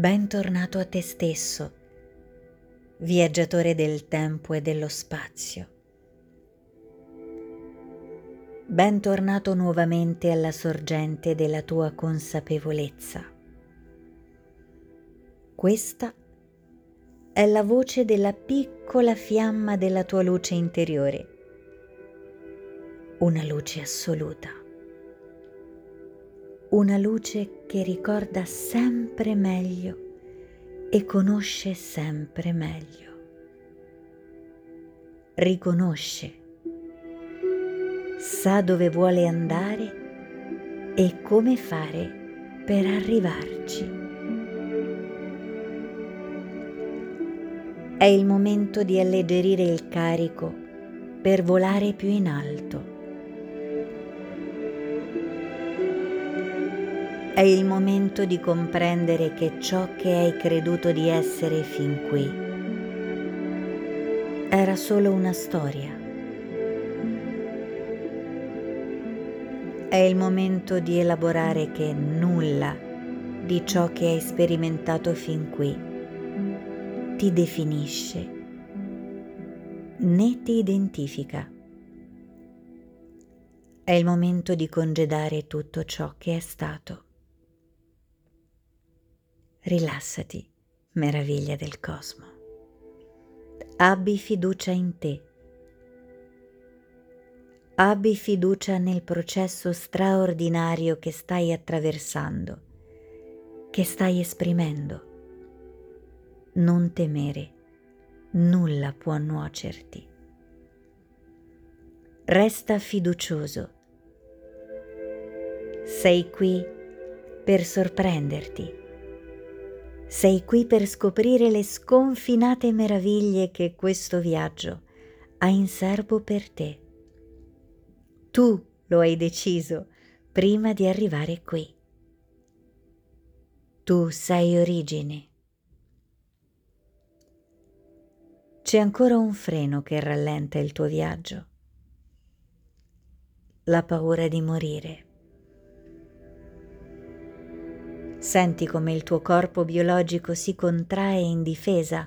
Bentornato a te stesso, viaggiatore del tempo e dello spazio. Bentornato nuovamente alla sorgente della tua consapevolezza. Questa è la voce della piccola fiamma della tua luce interiore, una luce assoluta una luce che ricorda sempre meglio e conosce sempre meglio. Riconosce, sa dove vuole andare e come fare per arrivarci. È il momento di alleggerire il carico per volare più in alto È il momento di comprendere che ciò che hai creduto di essere fin qui era solo una storia. È il momento di elaborare che nulla di ciò che hai sperimentato fin qui ti definisce né ti identifica. È il momento di congedare tutto ciò che è stato. Rilassati, meraviglia del cosmo. Abbi fiducia in te. Abbi fiducia nel processo straordinario che stai attraversando, che stai esprimendo. Non temere, nulla può nuocerti. Resta fiducioso. Sei qui per sorprenderti sei qui per scoprire le sconfinate meraviglie che questo viaggio ha in serbo per te. Tu lo hai deciso prima di arrivare qui. Tu sei origine. C'è ancora un freno che rallenta il tuo viaggio. La paura di morire. Senti come il tuo corpo biologico si contrae in difesa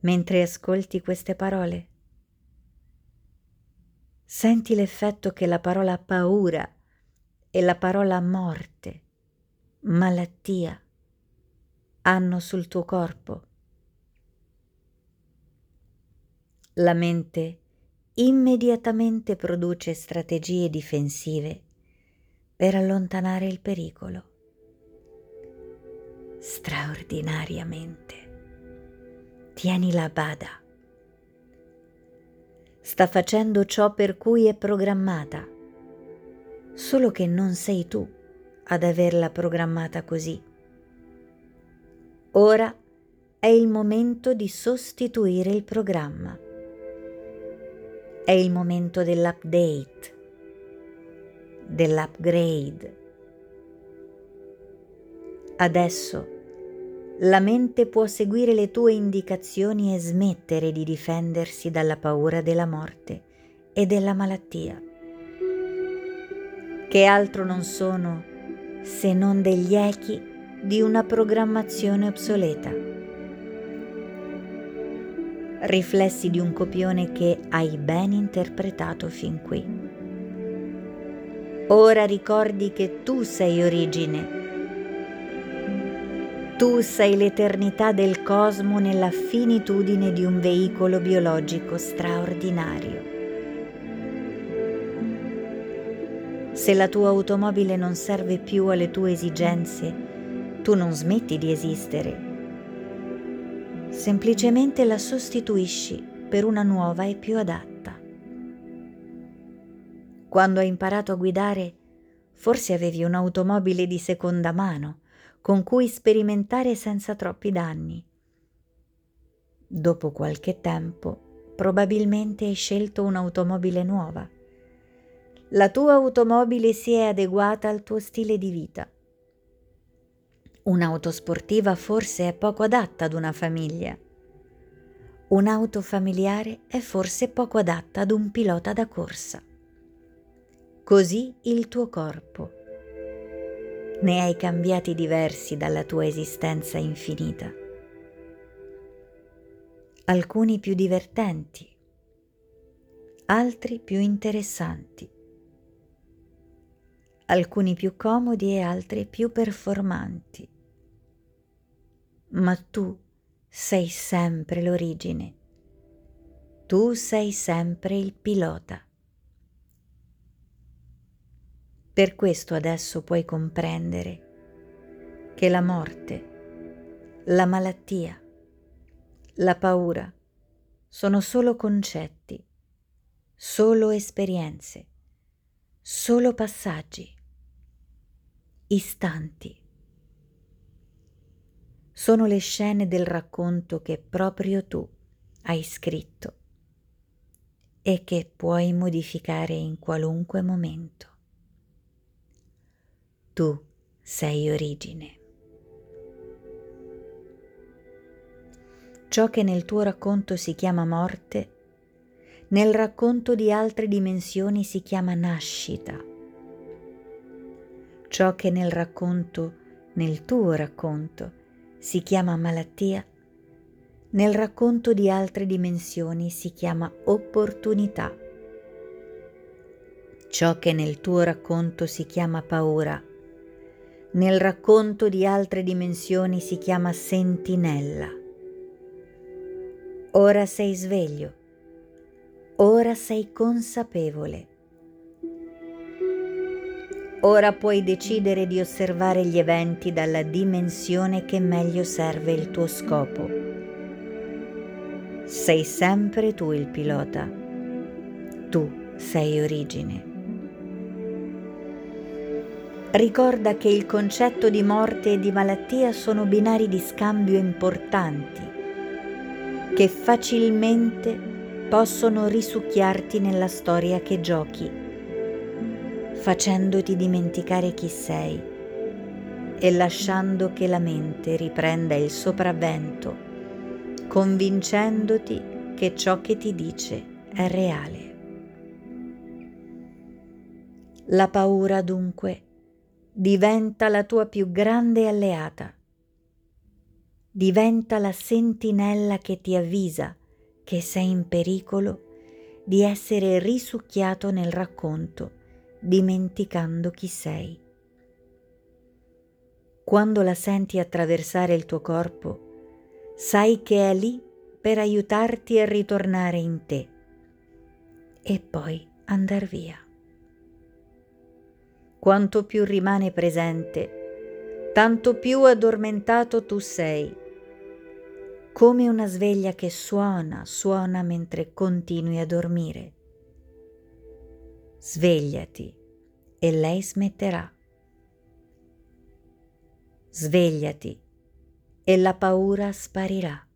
mentre ascolti queste parole? Senti l'effetto che la parola paura e la parola morte, malattia, hanno sul tuo corpo? La mente immediatamente produce strategie difensive per allontanare il pericolo straordinariamente. Tieni la bada. Sta facendo ciò per cui è programmata, solo che non sei tu ad averla programmata così. Ora è il momento di sostituire il programma. È il momento dell'update, dell'upgrade. Adesso la mente può seguire le tue indicazioni e smettere di difendersi dalla paura della morte e della malattia, che altro non sono se non degli echi di una programmazione obsoleta, riflessi di un copione che hai ben interpretato fin qui. Ora ricordi che tu sei origine tu sei l'eternità del cosmo nella finitudine di un veicolo biologico straordinario. Se la tua automobile non serve più alle tue esigenze, tu non smetti di esistere. Semplicemente la sostituisci per una nuova e più adatta. Quando hai imparato a guidare, forse avevi un'automobile di seconda mano con cui sperimentare senza troppi danni. Dopo qualche tempo, probabilmente hai scelto un'automobile nuova. La tua automobile si è adeguata al tuo stile di vita. Un'auto sportiva forse è poco adatta ad una famiglia. Un'auto familiare è forse poco adatta ad un pilota da corsa. Così il tuo corpo ne hai cambiati diversi dalla tua esistenza infinita. Alcuni più divertenti, altri più interessanti, alcuni più comodi e altri più performanti. Ma tu sei sempre l'origine, tu sei sempre il pilota. Per questo adesso puoi comprendere che la morte, la malattia, la paura sono solo concetti, solo esperienze, solo passaggi, istanti. Sono le scene del racconto che proprio tu hai scritto e che puoi modificare in qualunque momento tu sei origine. Ciò che nel tuo racconto si chiama morte, nel racconto di altre dimensioni si chiama nascita. Ciò che nel racconto, nel tuo racconto, si chiama malattia, nel racconto di altre dimensioni si chiama opportunità. Ciò che nel tuo racconto si chiama paura, nel racconto di altre dimensioni si chiama sentinella. Ora sei sveglio, ora sei consapevole. Ora puoi decidere di osservare gli eventi dalla dimensione che meglio serve il tuo scopo. Sei sempre tu il pilota. Tu sei origine. Ricorda che il concetto di morte e di malattia sono binari di scambio importanti che facilmente possono risucchiarti nella storia che giochi, facendoti dimenticare chi sei e lasciando che la mente riprenda il sopravvento, convincendoti che ciò che ti dice è reale. La paura dunque diventa la tua più grande alleata. Diventa la sentinella che ti avvisa che sei in pericolo di essere risucchiato nel racconto, dimenticando chi sei. Quando la senti attraversare il tuo corpo, sai che è lì per aiutarti a ritornare in te e poi andar via quanto più rimane presente, tanto più addormentato tu sei, come una sveglia che suona, suona mentre continui a dormire. Svegliati e lei smetterà. Svegliati e la paura sparirà.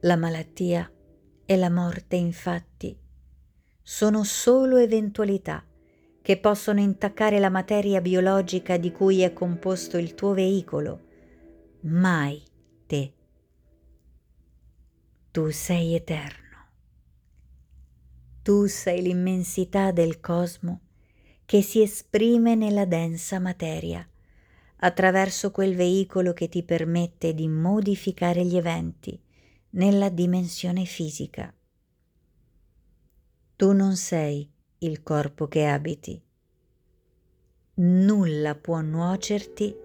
La malattia e la morte infatti sono solo eventualità che possono intaccare la materia biologica di cui è composto il tuo veicolo, mai te. Tu sei eterno. Tu sei l'immensità del cosmo che si esprime nella densa materia attraverso quel veicolo che ti permette di modificare gli eventi nella dimensione fisica. Tu non sei il corpo che abiti. Nulla può nuocerti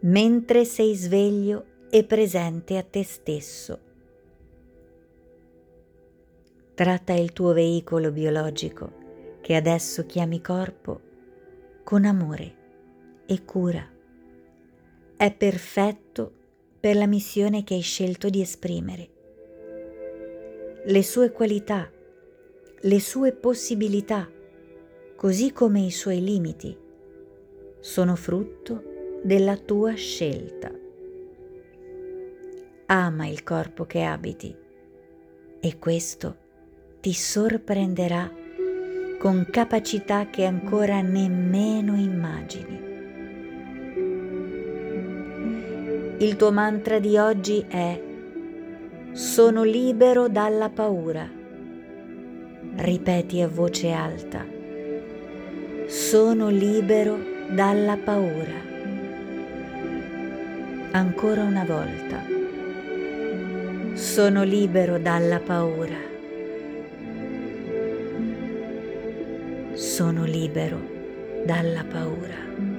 mentre sei sveglio e presente a te stesso. Tratta il tuo veicolo biologico, che adesso chiami corpo, con amore e cura. È perfetto per la missione che hai scelto di esprimere. Le sue qualità le sue possibilità, così come i suoi limiti, sono frutto della tua scelta. Ama il corpo che abiti e questo ti sorprenderà con capacità che ancora nemmeno immagini. Il tuo mantra di oggi è Sono libero dalla paura ripeti a voce alta. Sono libero dalla paura. Ancora una volta. Sono libero dalla paura. Sono libero dalla paura.